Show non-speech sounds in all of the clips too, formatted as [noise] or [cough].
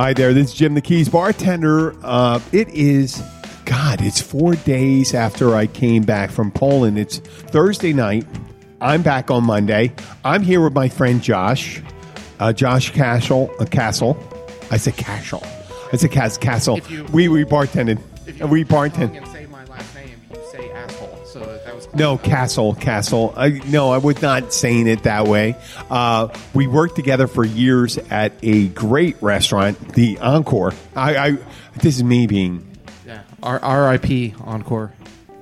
Hi there, this is Jim the Keys bartender. Uh, it is, God, it's four days after I came back from Poland. It's Thursday night. I'm back on Monday. I'm here with my friend Josh, uh, Josh Castle. Uh, Castle. I said Castle. I said Cas- Castle. You- we we bartended. And we bartended. No, Castle, Castle. I, no, I was not saying it that way. Uh, we worked together for years at a great restaurant, the Encore. I, I this is me being Yeah, R- R.I.P. Encore.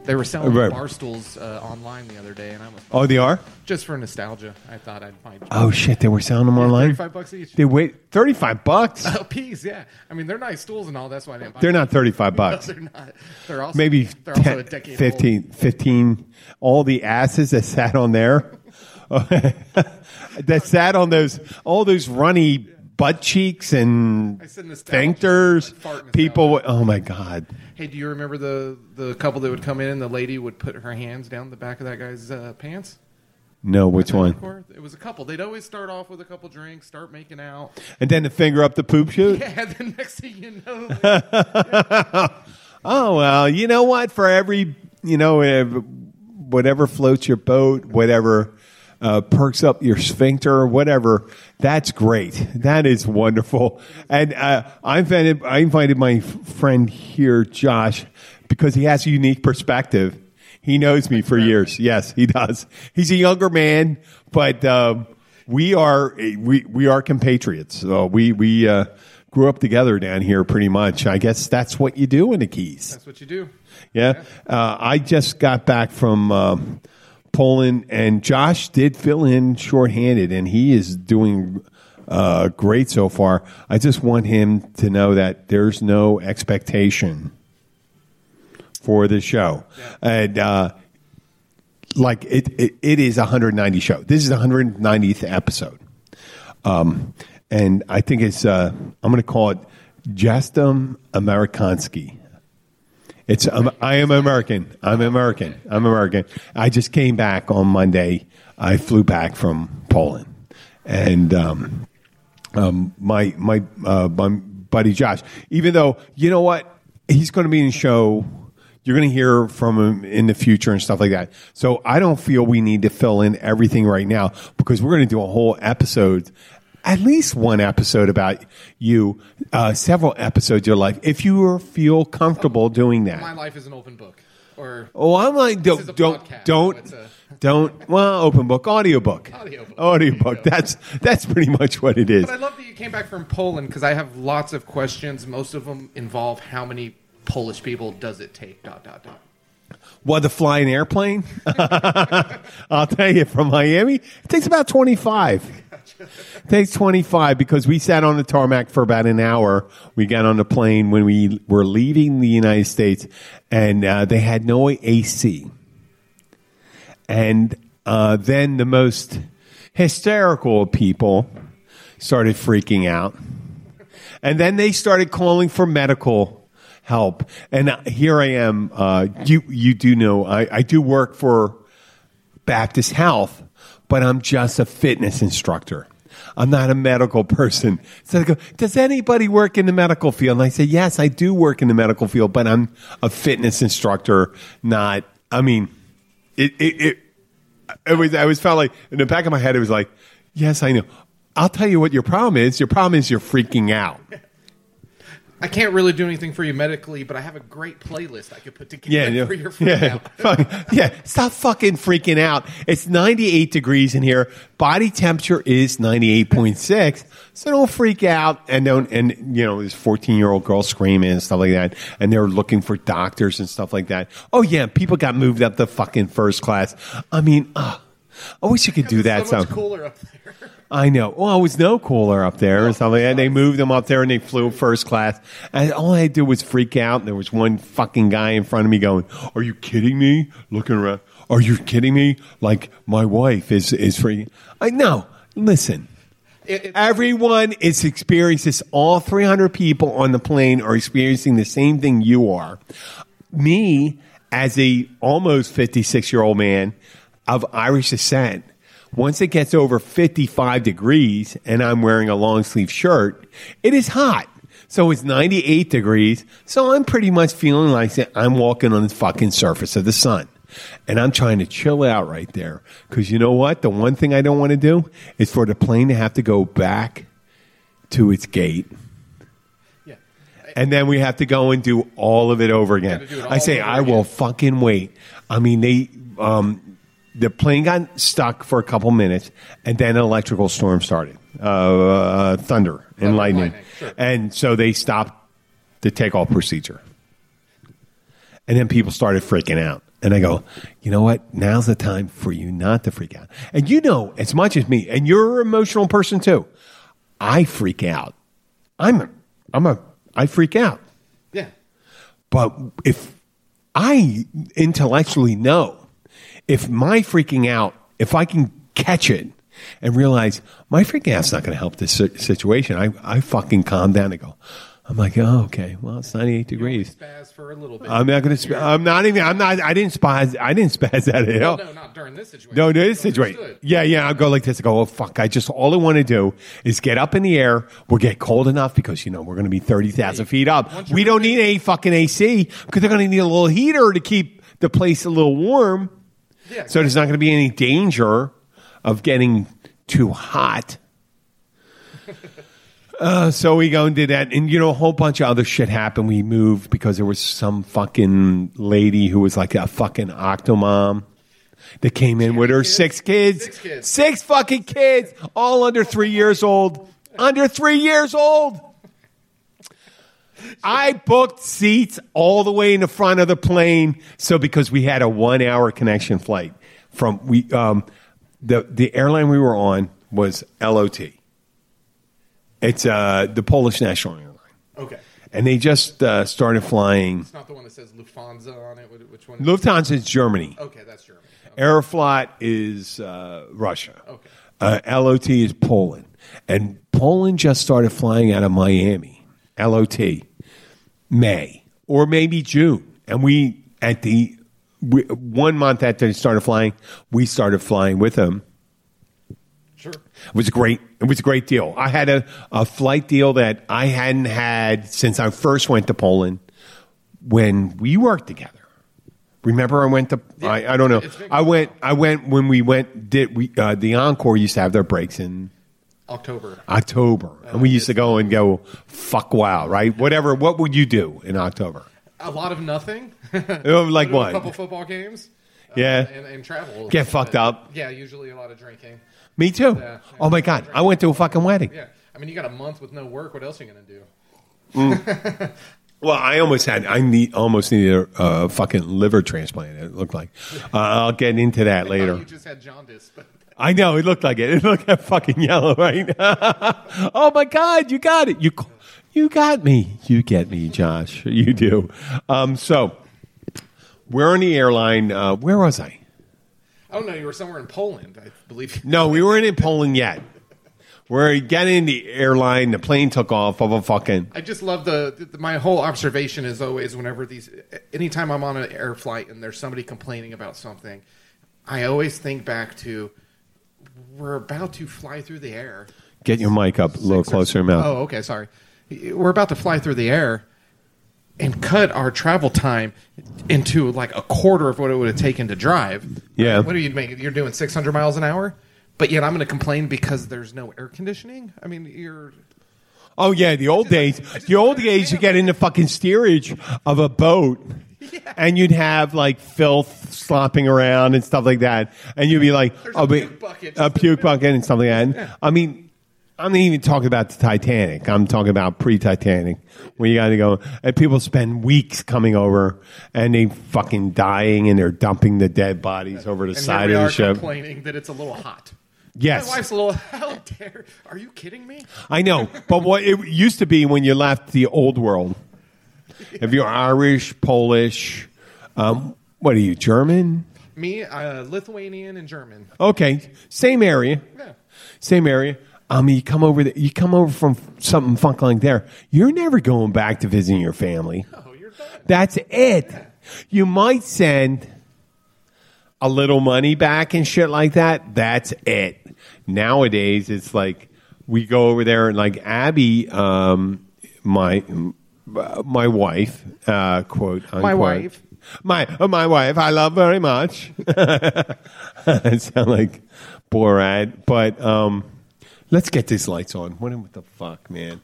They were selling Right. bar stools uh, online the other day, and I was Oh, they are. just for nostalgia. I thought I'd find. Oh shit, they were selling them online. Thirty-five bucks each. They wait thirty five bucks. A piece, yeah. I mean, they're nice stools and all. That's why I didn't. Buy They're them. not thirty five [laughs] No, bucks. they're not. They're also Maybe They're also a decade 15, 15 All the asses that sat on there, [laughs] that sat on those all those runny butt cheeks and sphincters. People. Oh my god. Hey, do you remember the the couple that would come in and the lady would put her hands down the back of that guy's uh, pants? No, which one? It was a couple. They'd always start off with a couple drinks, start making out. And then the finger up the poop chute. [laughs] Yeah, the next thing you know, [laughs] Oh well, you know what? For every you know, eh, whatever floats your boat, whatever uh, perks up your sphincter, or whatever. That's great. That is wonderful. And uh, I invited I invited my friend here, Josh, because he has a unique perspective. He knows me for years. Yes, he does. He's a younger man, but um, we are we we are compatriots. So we we. Uh, Grew up together down here, pretty much. I guess that's what you do in the Keys. that's what you do. Yeah. Uh, I just got back from um Poland, and Josh did fill in shorthanded, and he is doing uh, great so far. I just want him to know that there's no expectation for the show. And, uh, like it, it, it is a 190 show. This is the 190th episode. Um, and I think it's, uh, I'm going to call it Justum Amerikanski. It's um, I am American. I'm American. I'm American. I just came back on Monday. I flew back from Poland, and um, um, my my uh, my buddy Josh. Even though you know what, he's going to be in the show. You're going to hear from him in the future and stuff like that. So I don't feel we need to fill in everything right now because we're going to do a whole episode at least one episode about you, uh, several episodes of your life, if you feel comfortable doing that. My life is an open book. Or Oh, I'm like, This is a don't, don't, podcast, don't, so a- don't. Well, open book, audiobook, [laughs] Audiobook. audiobook. That's that's pretty much what it is. But I love that you came back from Poland because I have lots of questions. Most of them involve how many Polish people does it take? Dot dot dot. What to fly an airplane? [laughs] I'll tell you, from Miami, it takes about twenty five. [laughs] Takes twenty five because we sat on the tarmac for about an hour. We got on the plane when we were leaving the United States, and uh, they had no AC. And uh, then the most hysterical people started freaking out. And then they started calling for medical help. And uh, here I am. Uh, you, you do know I, I do work for Baptist Health, but I'm just a fitness instructor. I'm not a medical person. So they go, does anybody work in the medical field? And I say, yes, I do work in the medical field, but I'm a fitness instructor, not, I mean, it, it, it, it was, I was felt like in the back of my head, it was like, yes, I know. I'll tell you what your problem is. Your problem is you're freaking out. I can't really do anything for you medically, but I have a great playlist I could put together Yeah, [laughs] yeah, for your freak yeah, out. Yeah. Stop fucking freaking out. It's 98 degrees in here. Body temperature is 98.6. So don't freak out and don't. And you know, this 14 year old girl screaming and stuff like that, and they're looking for doctors and stuff like that. Oh yeah, people got moved up to fucking first class. I mean, uh, I wish you could do that. so much cooler up there. I know. Well, it was no cooler up there or something. And they moved them up there and they flew first class. And all I had to do was freak out. And there was one fucking guy in front of me going, Are you kidding me? Looking around. Are you kidding me? Like my wife is, is freaking. I know. Listen. It- it- Everyone is experiencing this. All 300 people on the plane are experiencing the same thing you are. Me, as a almost 56 year old man of Irish descent, once it gets over 55 degrees and I'm wearing a long sleeve shirt, it is hot. So it's 98 degrees. So I'm pretty much feeling like I'm walking on the fucking surface of the sun. And I'm trying to chill out right there. Because you know what? The one thing I don't want to do is for the plane to have to go back to its gate. And then we have to go and do all of it over again. It I say, I will again. fucking wait. I mean, they, um, the plane got stuck for a couple minutes, and then an electrical storm started, uh, uh, thunder and lightning, lightning, sure. and so they stopped the takeoff procedure. And then people started freaking out. And I go, you know what? Now's the time for you not to freak out. And you know, as much as me, and you're an emotional person too, I freak out. I'm a, I'm a, I freak out. Yeah. But if I intellectually know, if my freaking out, if I can catch it and realize my freaking out's not going to help this situation, I, I fucking calm down and go, I'm like, oh, okay, well, it's 98 degrees. Spaz for a little bit. I'm not going to. Sp- I'm not even. I'm not. I didn't spaz. I didn't spaz out of no, hell. no, not during this situation. No, no, this situation. Yeah, yeah. I'll go like this. I go, oh, fuck. I just, all I want to do is get up in the air. We'll get cold enough because, you know, we're going to be 30,000 feet up. We don't need any fucking AC because they're going to need a little heater to keep the place a little warm. Yeah. So there's not going to be any danger of getting too hot. [laughs] Uh, so we go and did that, and you know a whole bunch of other shit happened. We moved because there was some fucking lady who was like a fucking octomom that came in with her kids? six kids, Six kids. six fucking kids, all under three years old, under three years old. I booked seats all the way in the front of the plane, so because we had a one-hour connection flight from we um, the the airline we were on was LOT. It's uh, the Polish national airline, Okay. and they just uh, started flying. It's not the one that says Lufthansa on it. Wh- Which one? Lufthansa is Germany. okay, that's Germany. Okay. Aeroflot is uh, Russia. Okay. Uh, LOT is Poland. And Poland just started flying out of Miami, LOT, May or maybe June. And we, at the we, one month after they started flying, we started flying with them. Sure. It was a great. It was a great deal. I had a, a flight deal that I hadn't had since I first went to Poland when we worked together. Remember, I went to. I, I don't know. I went. I went when we went. Did we? Uh, the Encore used to have their breaks in October. October, and we used to go and go. Fuck wow, right? Whatever. What would you do in October? A lot of nothing. [laughs] Oh, like [laughs] what? A couple football games. uh, Yeah. and, and travel. Get fucked up. Yeah, usually a lot of drinking. Me too. Yeah. Oh my god, I went to a fucking wedding. Yeah. I mean, you got a month with no work. What else are you going to do? [laughs] Well, I almost had. I need almost needed a uh, fucking liver transplant. It looked like. Uh, I'll get into that later. you just had jaundice, but I know it looked like it. [laughs] It looked like fucking yellow, right? [laughs] oh my god, you got it. You you got me. You get me, Josh. You do. Um, so we're on the airline. Uh, where was I? I don't know. You were somewhere in Poland, I believe. [laughs] No, we weren't in Poland yet. We're getting in the airline. The plane took off of a fucking. I just love the, the my whole observation is always whenever these anytime I'm on an air flight and there's somebody complaining about something, I always think back to we're about to fly through the air. Get your mic up a little Six or- closer mouth. Oh, okay, sorry. We're about to fly through the air and cut our travel time into like a quarter of what it would have taken to drive. Yeah. What are you making? You're doing 600 miles an hour? But yet I'm going to complain because there's no air conditioning? I mean, you're Oh yeah, the old days. The old days, you get in the fucking steerage of a boat, [laughs] and you'd have like filth slopping around and stuff like that, and you'd be like, There's "Oh, a puke bucket a puke bucket and stuff like that." I mean, I'm not even talking about the Titanic. I'm talking about pre-Titanic, where you got to go, and people spend weeks coming over, and they fucking dying, and they're dumping the dead bodies over the and side of the ship. complaining that it's a little hot. Yes. My wife's a little. [laughs] How dare? Are you kidding me? I know, but what it used to be when you left the old world, [laughs] if you're Irish, Polish, um, what are you, German? Me, uh, Lithuanian and German. Okay, same area, Yeah. same area. I mean, you come over, the, you come over from something funk like there. You're never going back to visiting your family. Oh, you're done. That's it. You might send a little money back and shit like that. That's it. Nowadays, it's like we go over there and like Abby, um, my my wife, uh, quote unquote, My wife. my uh, my wife, I love very much. [laughs] I sound like Borat, but um, let's get these lights on. What, what the fuck, man?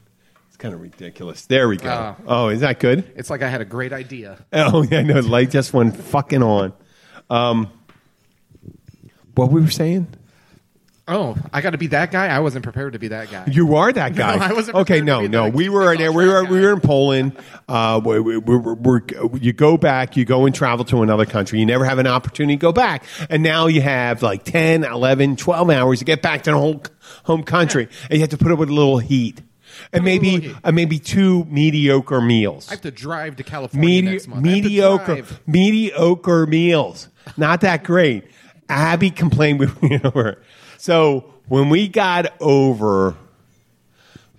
It's kind of ridiculous. There we go. Ah. oh, is that good? It's like I had a great idea. Oh, yeah, no, the light just went fucking on. Um, what we were saying? Oh, I got to be that guy. I wasn't prepared to be that guy. You are that [laughs] guy. I wasn't okay, no, no. We were in there. We were we were in Poland. Uh, we, we, we, we're, you go back. You go and travel to another country. You never have an opportunity to go back, and now you have like 10, 11, 12 hours to get back to the home home country, and you have to put up with a little heat, and Put up with a maybe uh, maybe two mediocre meals. I have to drive to California Medi- next month. I have to mediocre, mediocre meals. Not that great. Abby complained [laughs] with over. So when we got over,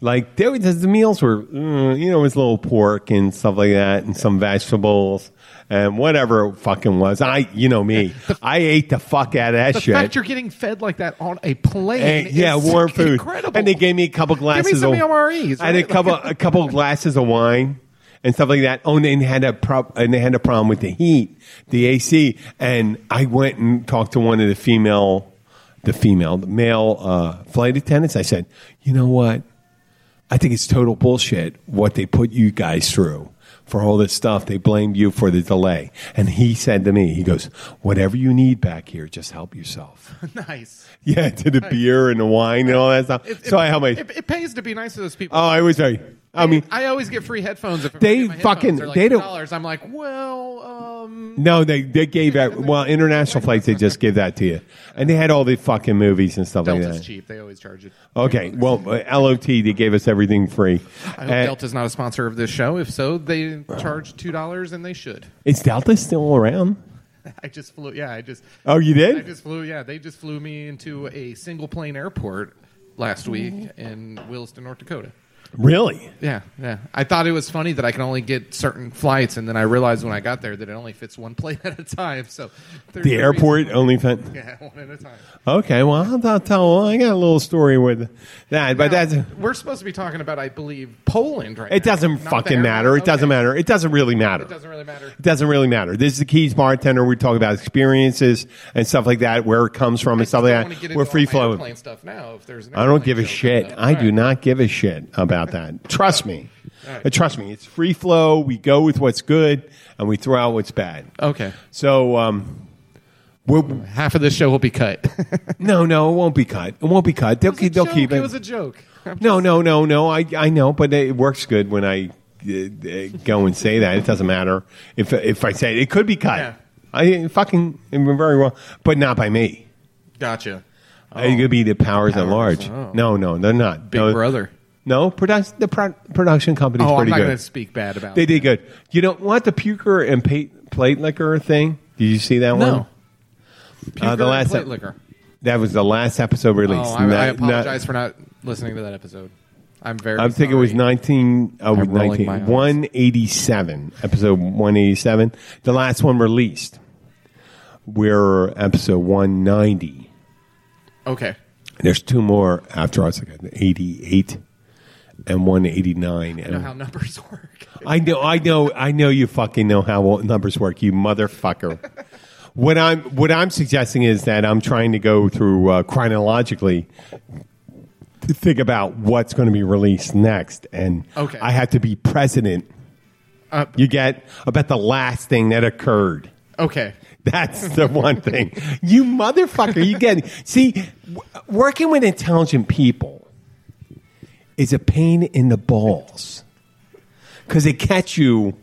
like there was the meals were, mm, you know, it was a little pork and stuff like that, and some vegetables and whatever it fucking was. I, you know me, [laughs] I ate the fuck out of that The shit. fact you're getting fed like that on a plane, And, is yeah, warm food. incredible. And they gave me a couple glasses some of MREs, I had a couple a couple [laughs] glasses of wine and stuff like that. Oh, and they had a pro- and they had a problem with the heat, the AC. And I went and talked to one of the female, the female, the male uh, flight attendants. I said, you know what? I think it's total bullshit what they put you guys through for all this stuff. They blamed you for the delay. And he said to me, he goes, whatever you need back here, just help yourself. [laughs] nice. Yeah, to the beer and the wine and all that stuff. It, so it, I helped my. It, it pays to be nice to those people. oh, I was very. I mean, I always get free headphones if They fucking- like they don't- dollars. I'm like, well, um, no, they they gave that. Well, international flights they just give that to you, and they had all the fucking movies and stuff like Delta's that. cheap. They always charge it. Okay, well, uh, LOT they gave us everything free. I hope Uh, Delta's not a sponsor of this show. If so, they charge two dollars, and they should. is Delta still around? [laughs] I just flew. Yeah, I just. Oh, you did? I just flew. Yeah, they just flew me into a single plane airport last week in Williston, North Dakota. Really? Yeah, yeah. I thought it was funny that I can only get certain flights, and then I realized when I got there that it only fits one [laughs] plane at a time. So The airport only fit. [laughs] Yeah, one at a time. Okay, well, I'll, I'll tell. I got a little story with that, but Now, that's. we're supposed to be talking about, I believe, Poland right It now, doesn't not fucking matter. It doesn't matter. It doesn't really matter. It doesn't really matter. It doesn't really matter. This is the Keys bartender. We talk about experiences and stuff like that, where it comes from I and stuff like that. We're free flowing. stuff now. If there's I don't give a shit. I do not give a shit about that. Trust me. right. Uh, Trust me. It's free flow. We go with what's good and we throw out what's bad. Okay. So, um, we're, Half of the show will be cut. [laughs] no, no, it won't be cut. It won't be cut. They'll, It keep, they'll joke. keep it. It was a joke. No, no, no, no. I, I know, but it works good when I uh, uh, go and say that. It doesn't matter if if I say it. It could be cut. Yeah. I fucking very well, but not by me. Gotcha. Oh, It could be the powers, at large. oh. No, no, they're not. Big no, Brother. No, production. The pro- production company's Oh, I'm pretty not good. going to speak bad about They did good. You don't want The puker and pa- plate liquor thing. Did you see that No. one? Uh, the last and plate ep- liquor. That was the last episode released. Oh, I, I Not- not- apologize for not listening to that episode. I'm very. I think it was sorry. 19, oh, I'm rolling 19 my eyes. 187, episode 187. The last one released. We're episode 190. Okay. There's two more after us, like 88 and 189. I know And how numbers [laughs] work. I know, I know, I know you fucking know how numbers work, you motherfucker. what I'm, what I'm suggesting is that I'm trying to go through uh, chronologically to think about what's going to be released next, and Okay. I have to be president. Uh, You get about the last thing that occurred. okay. That's the one thing. You motherfucker, you get see w- working with intelligent people is a pain in the balls because they catch you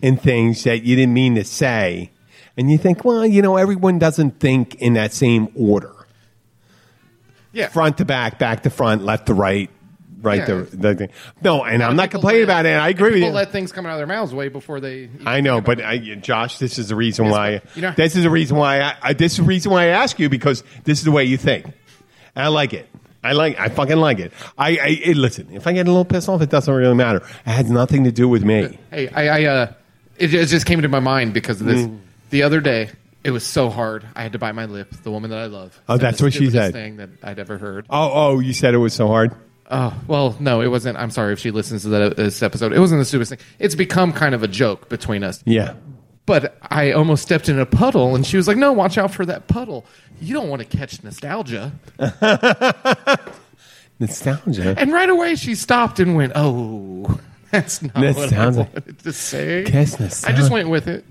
in things that you didn't mean to say, and you think, well, you know, everyone doesn't think in that same order. Yeah. front to back, back to front, left to right, right Yeah. to the thing. No, and I'm not complaining let- about it. I agree with people you. let things come out of their mouths way before they. I know, but I, Josh, this is the reason Yes, why. you know- this is the reason why. I, I, this is the reason why I ask you because this is the way you think. And I like it. I like. I fucking like it. I, I it, listen. If I get a little pissed off, it doesn't really matter. It has nothing to do with me. Hey, I, I uh, it, it just came to my mind because of this. Mm. The other day, it was so hard. I had to bite my lip. The woman that I love. Oh, that's what she said. Thing that I'd ever heard. Oh, oh, you said it was so hard. Oh well, no, it wasn't. I'm sorry if she listens to that, this episode. It wasn't the stupidest thing. It's become kind of a joke between us. Yeah. But I almost stepped in a puddle, and she was like, "No, watch out for that puddle. You don't want to catch nostalgia." [laughs] Nostalgia. And right away, she stopped and went, "Oh, that's not what I Nostalgia. wanted to say." Kiss I just went with it.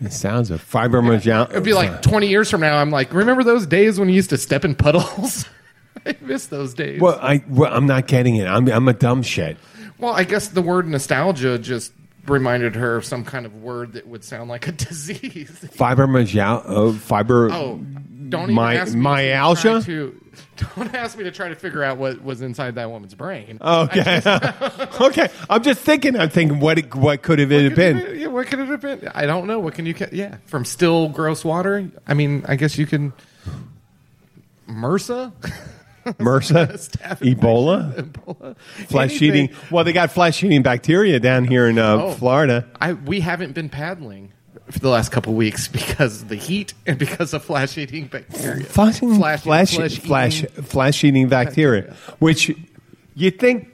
It sounds Nostalgia. Fibromyalgia. It'd be like 20 years from now. I'm like, remember those days when you used to step in puddles? [laughs] I miss those days. Well, I, well, I'm not getting it. I'm, I'm a dumb shit. Well, I guess the word nostalgia just reminded her of some kind of word that would sound like a [laughs] disease. Fibromyalgia. Uh, fiber. Oh, don't even My- ask me myalgia? To to, [laughs] don't ask me to try to figure out what was inside that woman's brain. Okay. [laughs] okay. I'm just thinking. I'm thinking what it, what could have it been. Yeah, what could it have been? I don't know. What can you? Yeah, from still gross water. I mean, I guess you can. MRSA, [laughs] MRSA, Ebola, Ebola, flesh anything. eating. Well, they got flesh eating bacteria down here in uh, Oh. Florida. I we haven't been paddling for the last couple weeks because of the heat and because of flesh eating bacteria. Fucking Flash- flesh flesh, eating. flesh eating bacteria, which you think.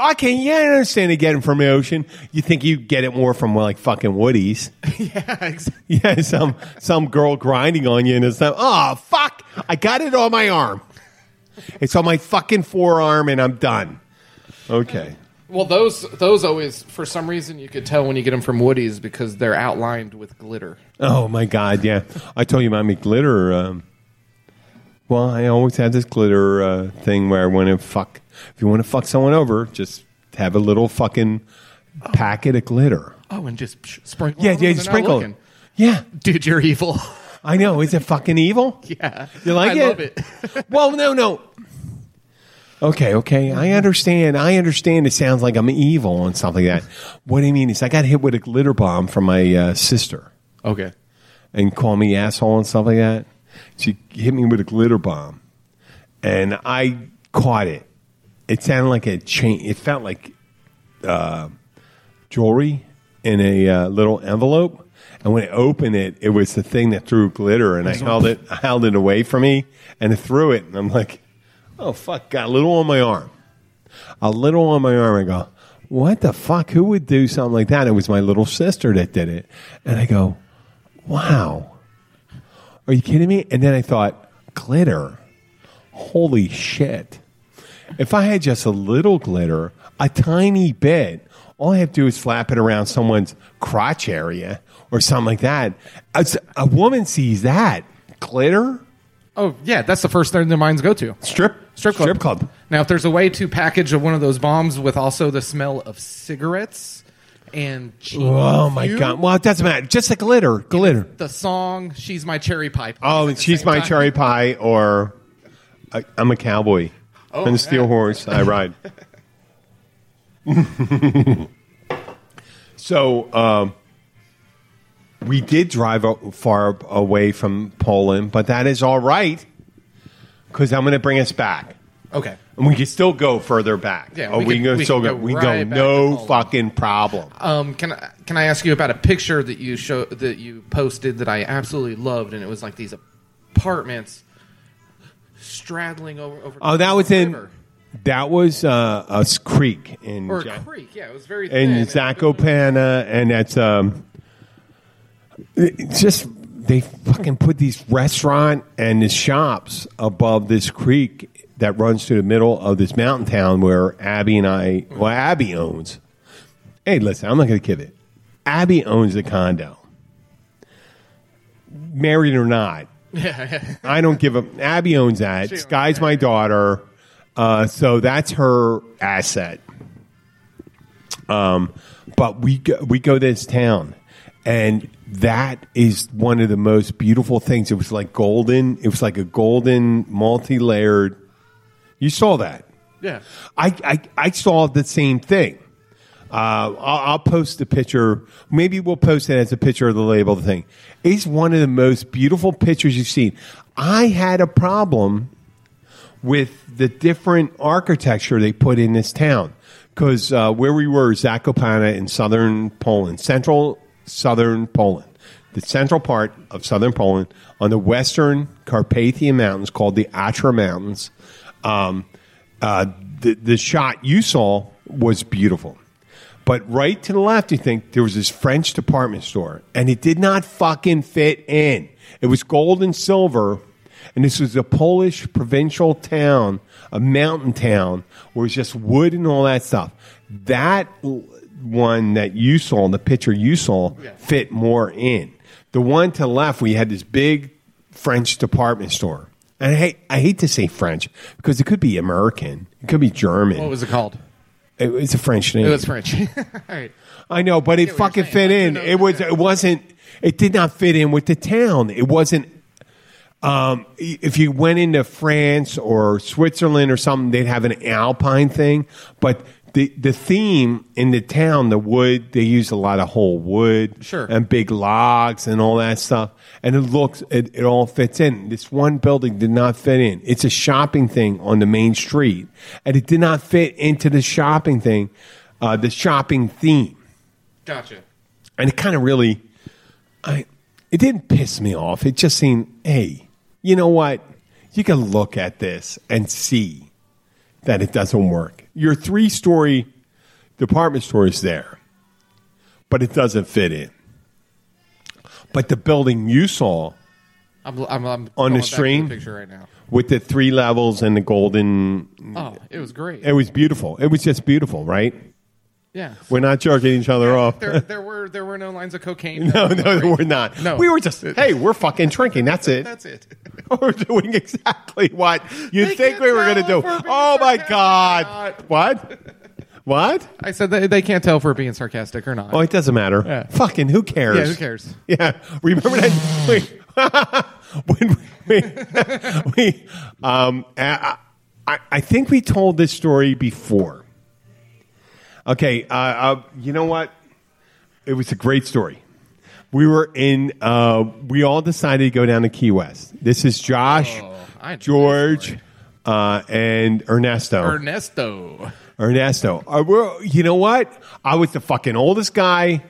Okay, yeah, I understand they get it from the ocean. You think you get it more from like fucking woodies? [laughs] yeah, exactly. [laughs] Yeah, some some girl grinding on you and it's like, oh fuck, I got it on my arm. It's on my fucking forearm and I'm done. Okay. Well, those those always for some reason you could tell when you get them from Woody's because they're outlined with glitter. Oh my god, yeah. I told you about me glitter. Um, well, I always had this glitter uh, thing where I want to fuck. If you want to fuck someone over, just have a little fucking packet of glitter. Oh, and just sprinkle. Yeah, yeah, sprinkle. Yeah, Dude, you're evil. I know. Is it fucking evil? [laughs] yeah, You like I it? love it. [laughs] well, no, no. Okay, okay. I understand. I understand it sounds like I'm evil and stuff like that. What I mean is, I got hit with a glitter bomb from my uh, sister okay. and call me asshole and stuff like that. She hit me with a glitter bomb, and I caught it. It sounded like a chain. It felt like uh, jewelry in a uh, little envelope. And when I opened it, it was the thing that threw glitter, and I held it, I held it away from me, and it threw it, and I'm like, "Oh fuck!" Got a little on my arm, a little on my arm. I go, "What the fuck? Who would do something like that?" It was my little sister that did it, and I go, "Wow, are you kidding me?" And then I thought, glitter, holy shit! If I had just a little glitter, a tiny bit, all I have to do is flap it around someone's crotch area or something like that. A woman sees that glitter, Oh yeah, that's the first thing their minds go to. strip Strip club. strip club. Now, if there's a way to package one of those bombs with also the smell of cigarettes and Oh my god! Well, it doesn't matter. Just a glitter, glitter. the song "She's My Cherry Pie." plays Oh, at the she's same my time. cherry pie, or I, I'm a cowboy. Oh, On a steel horse, I ride. [laughs] [laughs] so um, we did drive far away from Poland, but that is all right because I'm going to bring us back. Okay. And we can still go further back. Yeah, oh, we we, can- go we still go. go we right go. back No fucking problem. Um, can I can I ask you about a picture that you show that you posted that I absolutely loved, and it was like these apartments straddling over. over Oh, that was in. river. That was uh, a creek in or a Ja- creek. Yeah, it was very in Zakopane, and that's um, it's just they fucking put these restaurant and the shops above this creek that runs through the middle of this mountain town where Abby and I, well, Abby owns. Hey, listen, I'm not going to kid it. Abby owns the condo, married or not. I don't give a. Abby owns that. She owns Sky's my daughter, uh, so that's her asset. Um, but we go, we go to this town, and that is one of the most beautiful things. It was like golden. It was like a golden, multi-layered. You saw that. Yeah. I, I, I saw the same thing. Uh, I'll, I'll post a picture. Maybe we'll post it as a picture of the label of the thing. It's one of the most beautiful pictures you've seen. I had a problem with the different architecture they put in this town because uh, where we were, Zakopane in southern Poland, central southern Poland, the central part of southern Poland on the western Carpathian Mountains called the Tatra Mountains. Um, uh, the, the shot you saw was beautiful. But right to the left, you think there was this French department store, and it did not fucking fit in. It was gold and silver, and this was a Polish provincial town, a mountain town, where it was just wood and all that stuff. That one that you saw, the picture you saw, fit more in. The one to the left, we had this big French department store. And I hate, I hate to say French because it could be American, it could be German. What was it called? It- it's a French name. It was French. [laughs] All right. I know, but it fucking fit in. like to know It was. It wasn't. It did not fit in with the town. It wasn't. Um, if you went into France or Switzerland or something, they'd have an alpine thing. But the the theme in the town, the wood, they use a lot of whole wood, Sure. and big logs and all that stuff. And it looks, it, it all fits in. This one building did not fit in. It's a shopping thing on the main street, and it did not fit into the shopping thing, uh, the shopping theme Gotcha. and it kind of really i it didn't piss me off it just seemed hey you know what you can look at this and see that it doesn't work your three story department store is there but it doesn't fit in but the building you saw I'm, I'm, I'm On the stream? picture right now. with the three levels and the golden Oh, it was great. it was beautiful it was just beautiful right yeah. we're not jerking each other off There, [laughs] there were there were no lines of cocaine. no no we're not No. we were just hey we're fucking drinking that's it That's it. [laughs] We're doing exactly what you They think we were going to do. if we're being Oh my God! What? What? I said that they can't tell if we're being sarcastic or not. Oh, it doesn't matter. Yeah. Fucking who cares? yeah, who cares? Yeah. Remember that [laughs] [laughs] when we, we um, I, I, I think we told this story before. Okay, uh, uh, you know what? It was a great story. We were in. Uh, we all decided to go down to Key West. This is Josh, Oh, I know George, uh, and Ernesto. Ernesto. Ernesto. Uh, we're, you know what? I was the fucking oldest guy.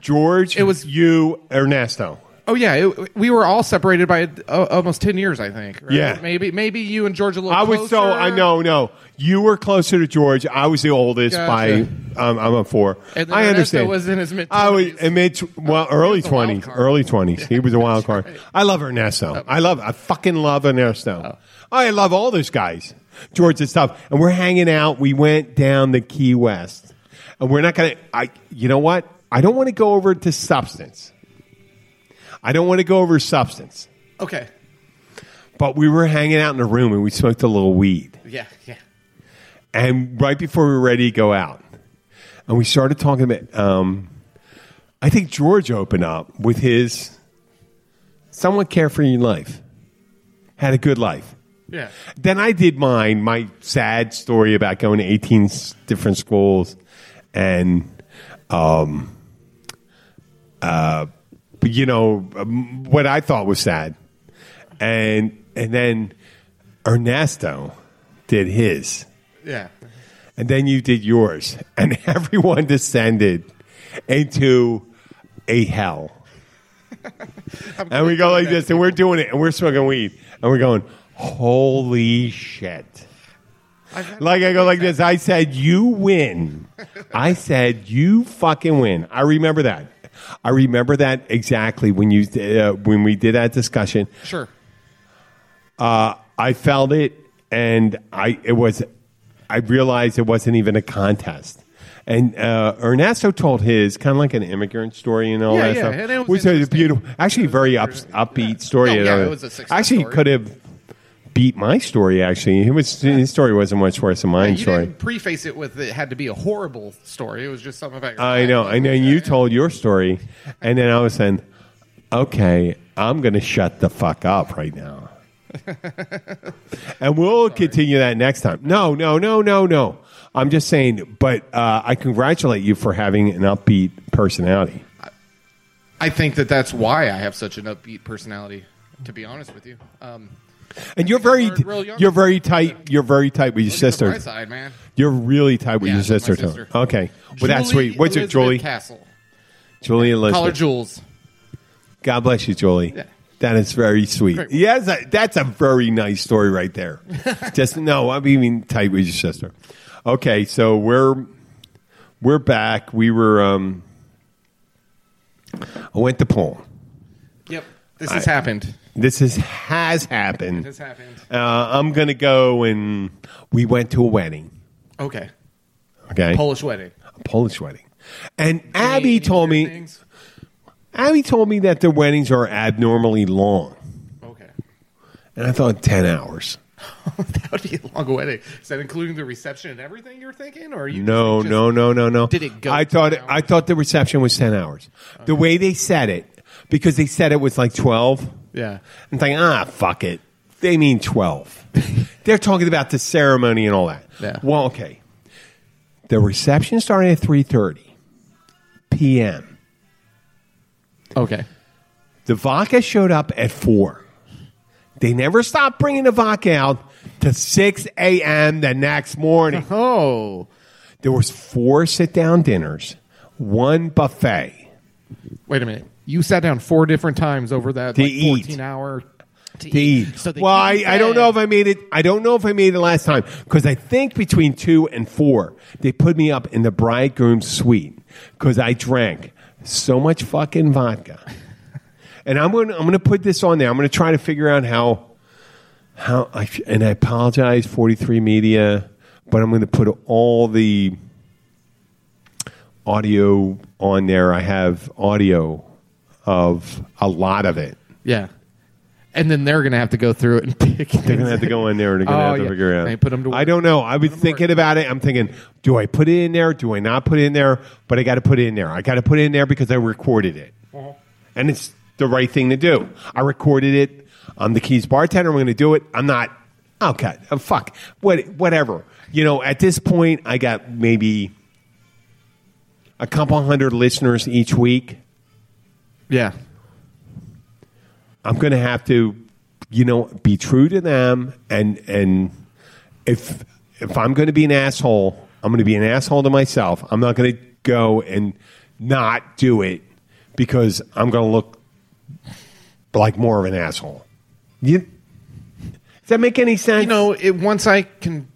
George, It was- you, Ernesto. Oh yeah, it, we were all separated by uh, almost ten years, I think. right? Yeah. maybe maybe you and George a little. I was so. I know no. You were closer to George. I was the oldest Gotcha. by um, I'm a four. I Ernesto understand. was in his I was in mid well early was a wild twenties, early twenties. He was a wild card. I love Ernesto. I love I fucking love Ernesto. I love all those guys. George and stuff. And we're hanging out. We went down the Key West, and we're not gonna. I you know what? I don't want to go over to substance. I don't want to go over substance. Okay. But we were hanging out in a room and we smoked a little weed. Yeah, yeah. And right before we were ready to go out, and we started talking about, um, I think George opened up with his somewhat carefree life, had a good life. Yeah. Then I did mine, my sad story about going to 18 s- different schools and, um, uh, you know, um, what I thought was sad. And, and then Ernesto did his. Yeah. And then you did yours. [laughs] And everyone descended into a hell. [laughs] and we go like this, and we're doing it, and we're smoking weed, and we're going, holy shit. Like I go like this. [laughs] I said, "You win." I said, "You fucking win." I remember that. I remember that exactly when you uh, when we did that discussion. Sure. Uh, I felt it, and I it was. I realized it wasn't even a contest. And uh, Ernesto told his kind of like an immigrant story and all Yeah, that yeah, stuff, and it was which was a beautiful, actually very up, upbeat story. Oh, you yeah, it was a success actually story. could have beat my story. Actually, he was his story wasn't much worse than mine you story. didn't preface it with it had to be a horrible story. It was just something about your I know, I know. You told your story, and then I was saying, "Okay, I'm going to shut the fuck up right now," [laughs] and we'll continue that next time. No, no, no, no, no. I'm just saying, but uh, I congratulate you for having an upbeat personality. I think that that's why I have such an upbeat personality. To be honest with you, um, And you're very, learned real young. you're very tight. You're very tight with your sister. side, man. You're really tight with Yeah, your with my sister, too. sister. Okay, well that's sweet. What's your Elizabeth Julie? Castle. Julie Call her Elizabeth. Jules. God bless you, Julie. Yeah. That is very sweet. Great. Yeah, that's a, that's a very nice story right there. [laughs] Just no, I'm even tight with your sister. Okay, so we're we're back. We were um I went to Poland. Yep, this has happened. This is has happened. has happened. Uh, I'm gonna go and we went to a wedding. Okay, Okay, Polish wedding. a Polish wedding, and Abby Any told me things? Abby told me that the weddings are abnormally long, Okay, and I thought ten hours. [laughs] that would be a long wedding. Is that including the reception and everything you're thinking, or are you? No, just- no, no, no, no. Did it go I 10 thought? I thought the reception was ten hours. The way they said it, because they said it was like twelve. Yeah. I'm thinking, ah, fuck it. They mean twelve. [laughs] They're talking about the ceremony and all that. Yeah. Well, okay. The reception started at three thirty p.m. Okay. The vodka showed up at four. They never stopped bringing the vodka out to six a.m. the next morning. [laughs] Oh, There was four sit-down dinners, one buffet. wait a minute. You sat down four different times over mm. that To like, eat. 14 hour to, eat. So they well, I, I don't know if. I made it. I don't know if I made it last time because I think between two and four they put me up in the bridegroom's suite because I drank so much fucking vodka. [laughs] and I'm going. to I'm going to put this on there. I'm going to try to figure out how how. I, and I apologize, 43 Media, but I'm going to put all the audio on there. I have audio of a lot of it. Yeah. And then they're going to have to go through it and [laughs] pick. They're gonna have to go in there. and They're gonna Oh, have to yeah. figure it out. They put 'em to I work. don't know. I was thinking about it. I'm thinking, do I put it in there? Do I not put it in there? But I got to put it in there. I got to put it in there because I recorded it, Uh-huh. and it's the right thing to do. I recorded it. I'm the keys bartender. I'm going to do it. I'm not. Okay, uh, fuck. What, whatever. You know, at this point, I got maybe a couple hundred listeners each week. Yeah. I'm going to have to, you know, be true to them, and and if if I'm going to be an asshole, I'm going to be an asshole to myself. I'm not going to go and not do it because I'm going to look like more of an asshole. You, does that make any sense? You know, it, once I can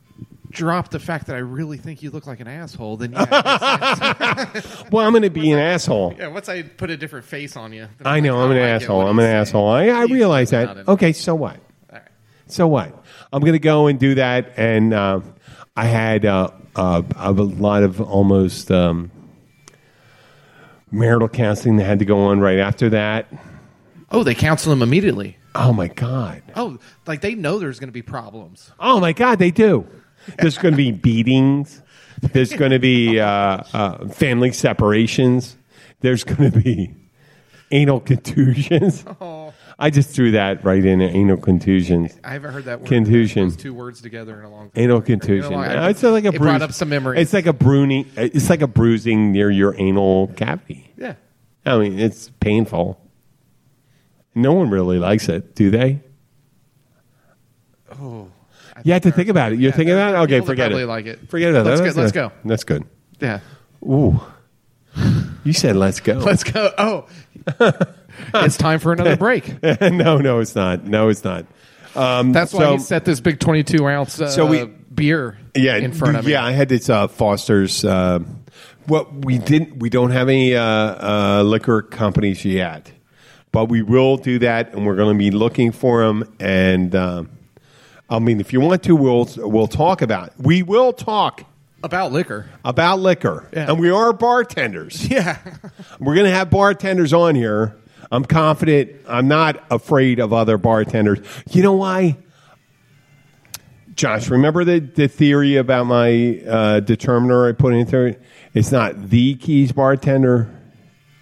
drop the fact that I really think you look like an asshole, then yeah. it makes [laughs] [laughs] well, I'm going to be an asshole. yeah once I put a different face on you. then I know like, I'm an oh, I get asshole. what I'm he's an saying. asshole. I, I He's realize not that. an- Okay, so what? All right. So what? I'm going to go and do that, and uh, I had uh, uh, a lot of almost um, marital counseling that had to go on right after that. Oh, they counsel him immediately. Oh my god! Oh, like they know there's going to be problems. Oh my god! They do. There's going to be beatings. There's going to be uh, uh, family separations. There's going to be anal contusions. I just threw that right in anal contusions. I haven't heard that word. Contusion. Those two words together in a long time. Anal contusion. I- it's like a it bruise. brought up some memories. It's like a bruising. It's like a bruising near your anal cavity. Yeah. I mean, it's painful. No one really likes it, do they? Oh. You have to think about it. You're yeah, thinking about it. Okay, forget it. Like it. Forget about let's that. Go, let's go. That's good. Yeah. Ooh. You said let's go. [laughs] Let's go. Oh, [laughs] it's time for another break. [laughs] no, no, it's not. No, it's not. Um, That's why so- he set this big 22 ounce uh, So we- beer yeah, in front of me. Yeah, I had this uh, Foster's. Uh, what we didn't, we don't have any uh, uh, liquor companies yet, but we will do that, and we're going to be looking for them. And um, I mean, if you want to, we'll we'll talk about. It. We will talk About liquor. about liquor, Yeah. and we are bartenders. [laughs] Yeah. We're going to have bartenders on here. I'm confident. I'm not afraid of other bartenders. You know why? Josh, remember the, the theory about my uh, determiner I put into it? It's not the keys bartender,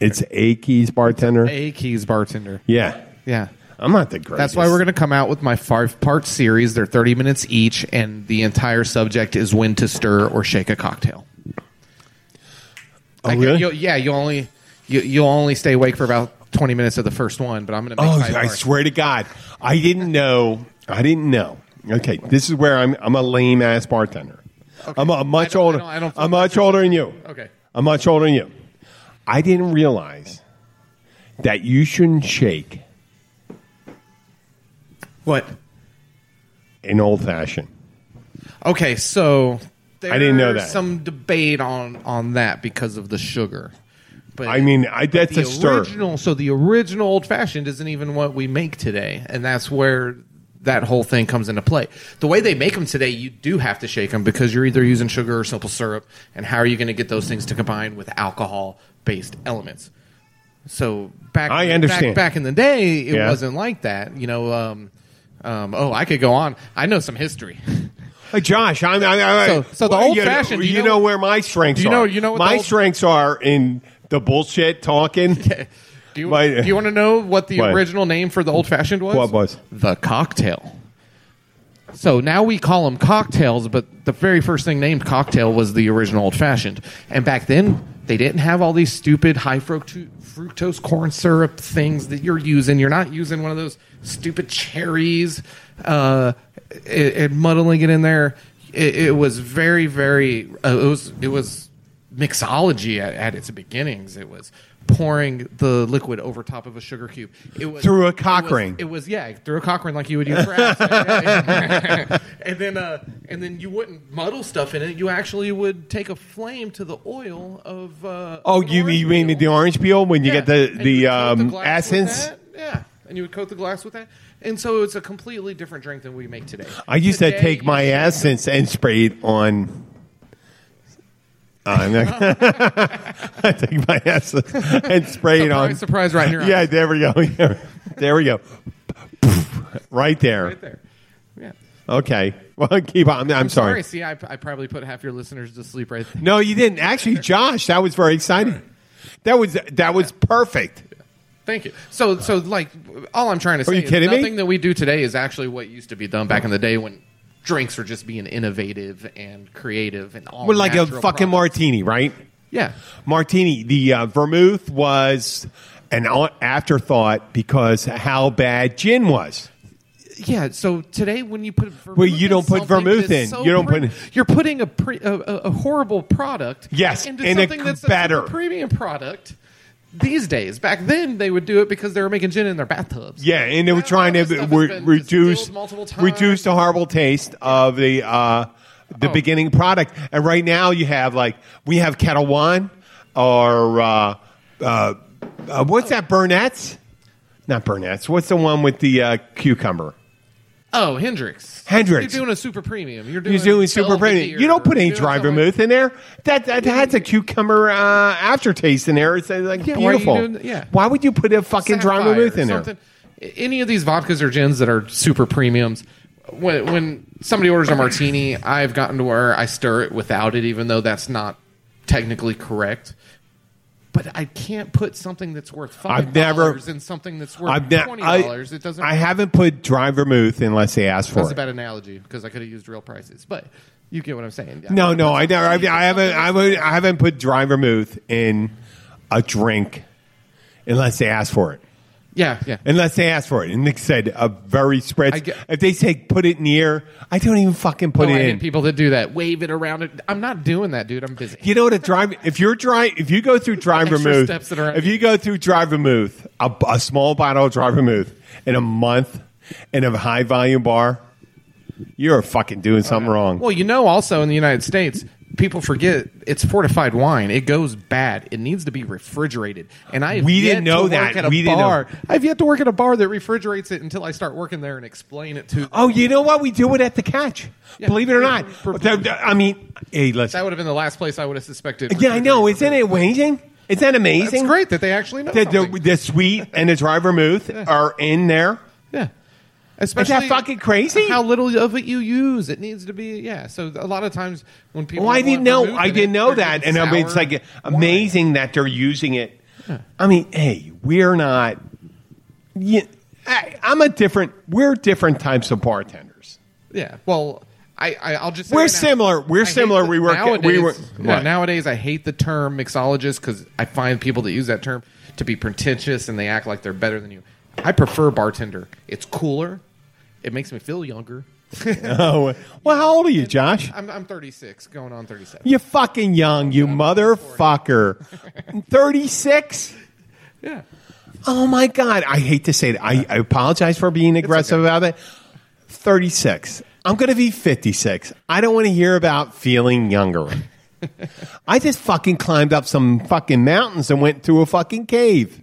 it's a keys bartender. A keys bartender. yeah. Yeah. I'm not the greatest. That's why we're going to come out with my five part series. They're 30 minutes each, and the entire subject is when to stir or shake a cocktail. Oh, I can- really? you'll- yeah, you only you, you'll only stay awake for about 20 minutes of the first one, but I'm going to make Oh, I parts. swear to God, I didn't know. I didn't know. Okay, this is where I'm. I'm a lame ass bartender. I'm a much I don't- I older. don't- I don't I'm much older than you. Okay. I'm much older than you. I didn't realize that you shouldn't shake What? an old fashioned. Okay, so I didn't know that. some debate on on that because of the sugar. But I mean, I, that's the a stir. original, so the original old fashioned isn't even what we make today, and that's where that whole thing comes into play. The way they make them today, you do have to shake them because you're either using sugar or simple syrup, and how are you going to get those things to combine with alcohol based elements? So back, I understand. Back, back in the day, it Yeah. wasn't like that. You know, um, um, oh, I could go on. I know some history. Hey, Josh, I'm. I, I, So- so the well, old you fashioned. You, know, know- where my strengths you are. you know my old- strengths are in the bullshit talking. [laughs] Do you, My- do you want to know what the What? original name for the old fashioned was? What was? The cocktail. So now we call them cocktails, but the very first thing named cocktail was the original old fashioned. And back then, they didn't have all these stupid high fructo- fructose corn syrup things that you're using. You're not using one of those stupid cherries uh, and, and muddling it in there. It, it was very, very. Uh, it was. It was mixology at, at its beginnings. It was pouring the liquid over top of a sugar cube. It was Through a it cock was- ring. It was yeah, through a cock ring like you would use for acid. [laughs] and then uh, and then you wouldn't muddle stuff in it. You actually would take a flame to the oil of. Uh, Oh, you, orange you mean peel. the orange peel when you Yeah. get the the um, with essence? Yeah, and you would coat the glass with that. And so it's a completely different drink than we make today. I used to take my essence and spray it on. Uh, I'm not, [laughs] I take my essence and spray it on. Surprise, surprise, right here. [laughs] Yeah, there we go. there we go. right there. right there. Yeah. Okay. Well, keep on. I'm, sorry. See, I, I probably put half your listeners to sleep right there. No, you didn't. Actually, [laughs] Josh, that was very exciting. That was that was perfect. Thank you. So, so like, all I'm trying to say Are you is kidding me? nothing that we do today is actually what used to be done back in the day when drinks were just being innovative and creative and all. Well, like a fucking products. martini, right? Yeah. Martini. The uh, vermouth was an afterthought because how bad gin was. Yeah, so today when you put vermouth Well, you don't put vermouth in. so You don't pre- put- You're putting a, pre, a, a a horrible product. Yes, into in a something that's better. a premium product. These days, back then they would do it because they were making gin in their bathtubs. Yeah, and they were Now trying all to re- been reduce distilled multiple times. reduce the horrible taste of the uh, the Oh. beginning product. And right now you have like we have Ketel One or uh, uh, uh, what's that Burnett's? Not Burnett's. What's the one with the uh, cucumber? Oh, Hendrick's. Hendrick's. You're doing a super premium. You're doing, He's doing super premium. You don't put any dry vermouth in there. That that has a cucumber uh, aftertaste in there. It's uh, like Yeah, why are you beautiful. doing- yeah. Why would you put a fucking dry Sapphire vermouth or in there? something. Any of these vodkas or gins that are super premiums, when, when somebody orders a martini, I've gotten to where I stir it without it, even though that's not technically correct. But I can't put something that's worth five dollars in something that's worth I've ne- twenty dollars. It doesn't. I haven't put dry vermouth unless they ask for That's it. That's a bad analogy because I could have used real prices, but you get what I'm saying. No, no, I never. I, I haven't. I, would, I haven't put dry vermouth in a drink unless they ask for it. Yeah, yeah. Unless they ask for it. And Nick said a very spread. Get- if they say put it near, I don't even fucking put Oh, it I in. people that do that, wave it around. It. I'm not doing that, dude. I'm busy. You know what a dry? If you're dry, if you go through dry [laughs] vermouth, steps that are- if you go through dry vermouth, a, a small bottle of dry vermouth in a month in a high volume bar, you're fucking doing something uh, wrong. Well, you know, also in the United States, people forget it's fortified wine. It goes bad. It needs to be refrigerated. And I We didn't know that. At a We didn't know. bar. I've yet to work at a bar that refrigerates it until I start working there and explain it to. them. Oh, you know what? We do it at the catch. Yeah. Believe it or not. For- for- I mean, hey, listen. That would have been the last place I would have suspected. Yeah, I know. Isn't it amazing? Isn't that amazing? It's great that they actually know That the, the sweet and the dry vermouth are in there. Yeah. Especially fucking crazy? How little of it you use. It needs to be yeah. So a lot of times when people Well, I didn't know. I didn't know that, and I mean, it's like wine. amazing that they're using it. I mean, hey, we're not. Yeah, I, I'm a different. We're different types of bartenders. Yeah. Well, I, I I'll just say We're right now, similar. We're I similar. the- We work- Nowadays, we were- yeah, nowadays I hate the term mixologist because I find people that use that term to be pretentious and they act like they're better than you. I prefer bartender. It's cooler. It makes me feel younger. [laughs] Oh, well, how old are you, Josh? I'm I'm 36, going on 37. You're fucking young, you motherfucker. 36? [laughs] Yeah. Oh my God. I hate to say that. I, I apologize for being aggressive okay. about it. 36. I'm going to be 56. I don't want to hear about feeling younger. [laughs] I just fucking climbed up some fucking mountains and went to a fucking cave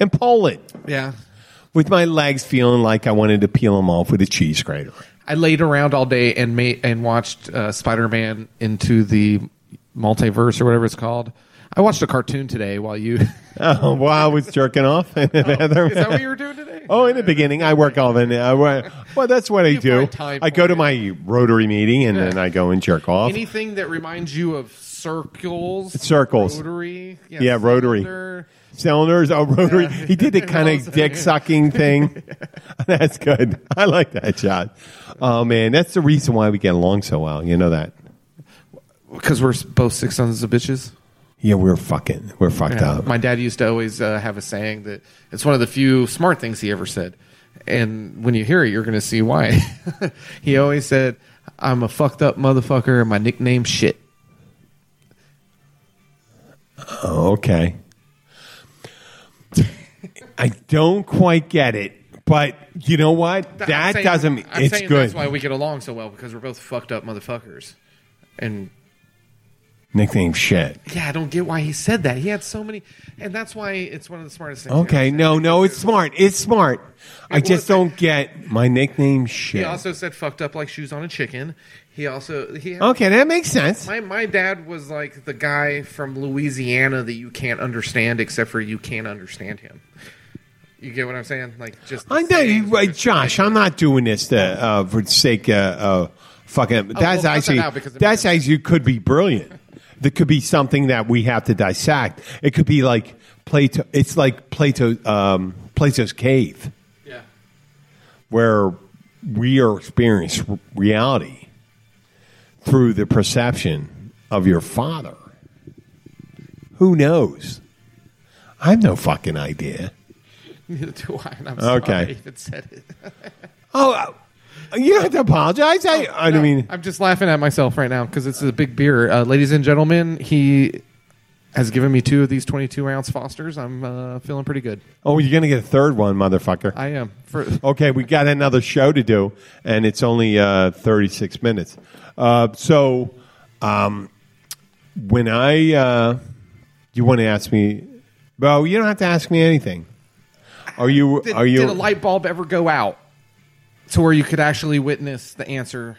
in Poland Yeah. With my legs feeling like I wanted to peel them off with a cheese grater. I laid around all day and made and watched uh, Spider-Man into the multiverse or whatever it's called. I watched a cartoon today while you. [laughs] Oh, while I was jerking off the bathroom. Is that what you were doing today? Oh, in the beginning, I work off, and I, work- well, that's what I do. I go to my Rotary meeting, and Yeah. then I go and jerk off. Anything that reminds you of circles, Circles. Rotary, Yeah, Rotary. cylinder. Cylinders, oh, Rotary. He did the [laughs] kind of dick sucking thing. [laughs] that's good. I like that shot. Oh man, that's the reason why we get along so well. You know that? because we're both six sons of bitches. Yeah, we're fucking, we're fucked Yeah. up. My dad used to always uh, have a saying that it's one of the few smart things he ever said. And when you hear it, you're going to see why. [laughs] he always said, I'm a fucked up motherfucker and my nickname shit. Oh, okay. I don't quite get it, but you know what? I'm That saying- doesn't. I'm it's saying good. That's why we get along so well because we're both fucked up motherfuckers. And Nickname shit. yeah, I don't get why he said that. He had so many, and that's why it's one of the smartest things. he Okay, said. no, no, it's smart. It's smart. I just don't get my nickname shit. He also said "fucked up like shoes on a chicken." He also he had, okay, that makes sense. My my dad was like the guy from Louisiana that you can't understand except for you can't understand him. You get what I'm saying? Like just I know, right, Josh. I'm not doing this to, uh, for the sake of uh, fucking. That's Oh, well, cut that actually because that's actually could be brilliant. There could be something that we have to dissect. It could be like Plato. It's like Plato, um, Plato's cave, Yeah. where we are experiencing reality through the perception of your father. Who knows? I have no fucking idea. Neither do I. And I'm sorry Okay. I even said it. [laughs] Oh, uh, you have to apologize. I, I No, mean, I'm just laughing at myself right now because it's a big beer. Uh, ladies and gentlemen, he has given me two of these 22 ounce Fosters. I'm uh, feeling pretty good. oh, you're gonna get a third one, motherfucker. I am. For [laughs] okay, we got another show to do, and it's only uh, 36 minutes. Uh, so, um, when I, uh, you want to ask me? Well, you don't have to ask me anything. Are you? did, are you? did a light bulb ever go out to where you could actually witness the answer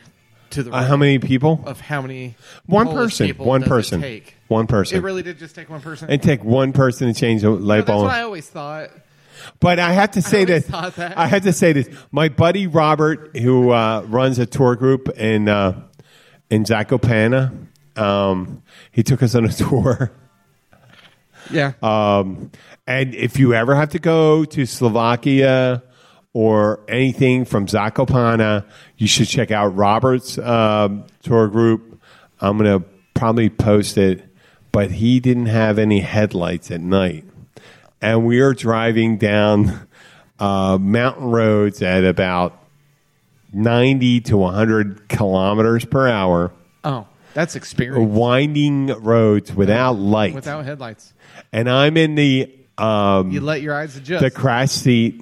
to the uh, how many people? of how many One Polish person. people One does it person. take? One person. It really did just take one person. and take one person to change the light That's bulb. what I always thought. But I have to say always this. thought that. I have to say this. My buddy Robert, who uh, runs a tour group in uh, in Zakopane, um, he took us on a [laughs] tour. Yeah. Um, and if you ever have to go to Slovakia or anything from Zakopane, you should check out Robert's um, tour group. I'm going to probably post it, but he didn't have any headlights at night. And we are driving down uh, mountain roads at about 90 to 100 kilometers per hour, oh, that's experience winding roads without light. without headlights. and I'm in the um, You let your eyes adjust. the crash seat,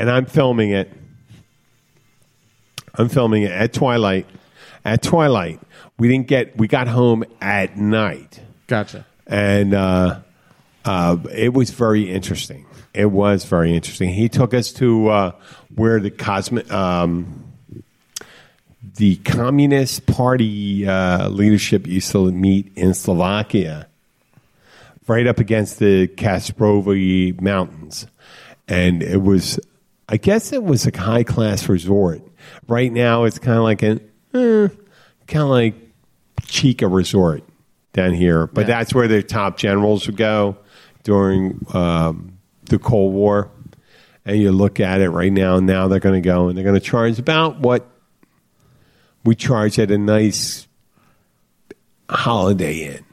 and I'm filming it. I'm filming it at twilight. At twilight, we didn't get. We got home at night, gotcha. and uh, uh, it was very interesting. It was very interesting. He took us to uh, where the cosmic. Um, the Communist Party uh, leadership used to meet in Slovakia, right up against the Kasprowy Mountains, and it was I guess it was a high class resort. Right now, it's kind of like an eh, kind of like Chica Resort down here, but Yeah. that's where the top generals would go during um, the Cold War. And you look at it right now. Now they're going to go and they're going to charge about what we charge at a nice Holiday Inn.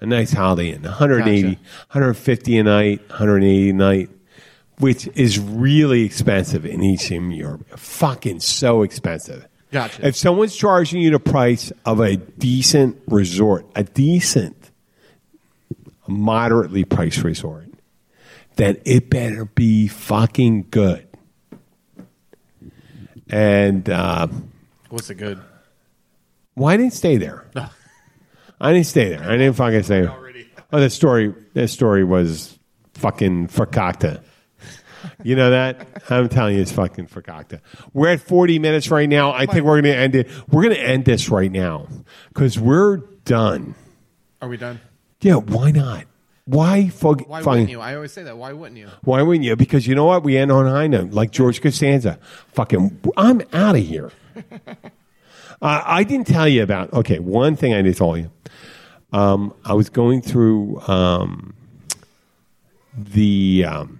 A nice Holiday Inn, 180, Gotcha. 150 a night, 180 a night, which is really expensive in Eastern Europe. Fucking so expensive. Gotcha. If someone's charging you the price of a decent resort, a decent, moderately priced resort, then it better be fucking good. And uh, What's it good? well, I didn't stay there. [laughs] I didn't stay there. I didn't fucking stay there. Oh, that story. That story was fucking fakakta. You know that? I'm telling you, it's fucking fakakta. We're at 40 minutes right now. I think we're going to end it. We're going to end this right now because we're done. Are we done? Yeah, why not? Why? Fog- Why fine. wouldn't you? I always say that. Why wouldn't you? Why wouldn't you? Because you know what? We end on a high note, like George Costanza. Fucking, I'm out of here. [laughs] uh, I didn't tell you about. Okay, one thing I did tell you. Um, I was going through um, the um,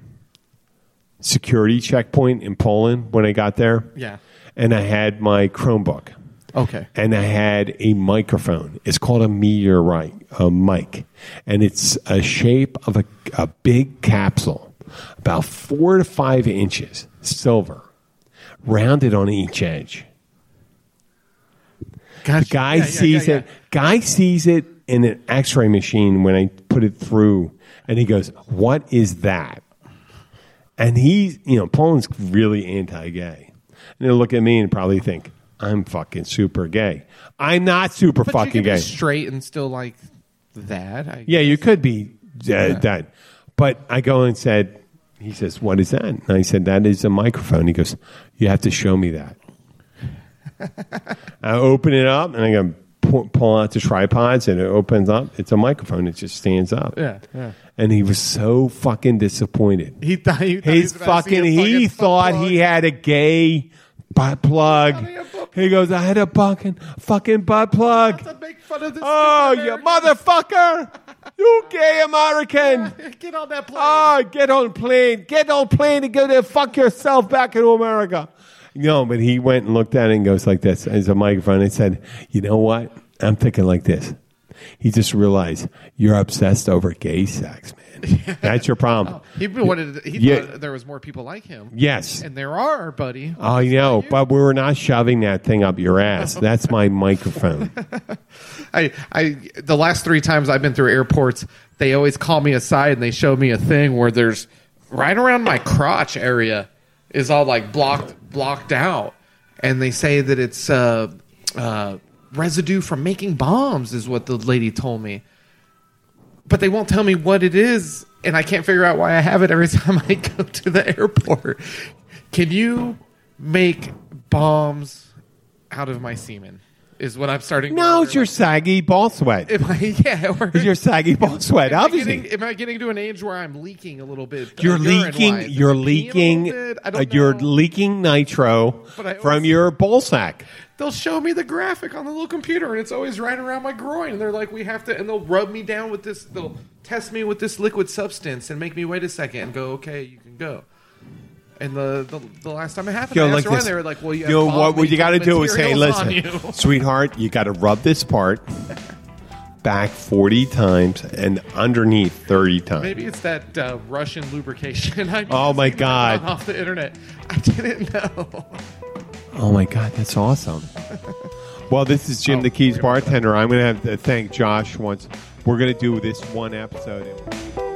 security checkpoint in Poland when I got there. Yeah. and I had my Chromebook Okay. and I had a microphone. It's called a meteorite, a mic, and it's a shape of a, a big capsule, about four to five inches, silver, rounded on each edge. Gotcha. Guy Yeah, yeah, sees yeah, it. Guy sees it in an X-ray machine when I put it through, and he goes, "What is that?" And he's, you know, Poland's really anti-gay, and they'll look at me and probably think I'm fucking super gay. I'm not super But fucking gay. be straight and still like that. I, Yeah, you could be uh, that. But I go and said, he says, what is that? And I said, that is a microphone. He goes, you have to show me that. [laughs] I open it up and I go pull, pull out the tripods and it opens up. It's a microphone. It just stands up. Yeah, yeah. And he was so fucking disappointed. He thought he thought he His was about see fucking, he fucking thought butt he had a gay butt plug. he had a He goes, I had a fucking, fucking butt plug. to make fun of this. Oh, you motherfucker! You gay American! [laughs] Get on that plane. Oh, get on plane. Get on plane and go there. Fuck yourself back into America. No, but he went and looked at it and goes like this as a microphone and said, You know what? I'm thinking like this. He just realized you're obsessed over gay sex, man. [laughs] That's your problem. he wanted. He Yeah. thought there was more people like him. Yes. and there are, buddy. I know, but we were not shoving that thing up your ass. [laughs] That's my microphone. [laughs] I, I, the last three times I've been through airports, they always call me aside and they show me a thing where there's right around my crotch area is all like blocked, blocked out, and they say that it's uh, uh, residue from making bombs, is what the lady told me. But they won't tell me what it is, and I can't figure out why I have it every [laughs] time I go to the airport. Can you make bombs out of my semen? Is what I'm starting. to No, it's your saggy ball sweat. Am I, [laughs] yeah, or, It's your saggy ball sweat, am, I obviously. getting, am I getting to an age where I'm leaking a little bit? You're uh, leaking. urine-wise? You're Am peeing a leaking. little bit? I uh, don't you're know. leaking nitro But I from your ball sack. They'll show me the graphic on the little computer, and it's always right around my groin. And they're like, "We have to," and they'll rub me down with this. They'll test me with this liquid substance and make me wait a second and go, "Okay, you can go." And the the, the last time it happened, Yo, I asked like around, they were like, "Well, you, Yo, have what, what you got to do is say, materials listen, you." [laughs] sweetheart, you got to rub this part back 40 times and underneath 30 times. Maybe it's that uh, Russian lubrication. [laughs] I Oh, my God. off the internet. I didn't know. [laughs] Oh my God, that's awesome. [laughs] well, this is Jim Oh, the Keys bartender. I'm going to have to thank Josh once. We're going to do this one episode.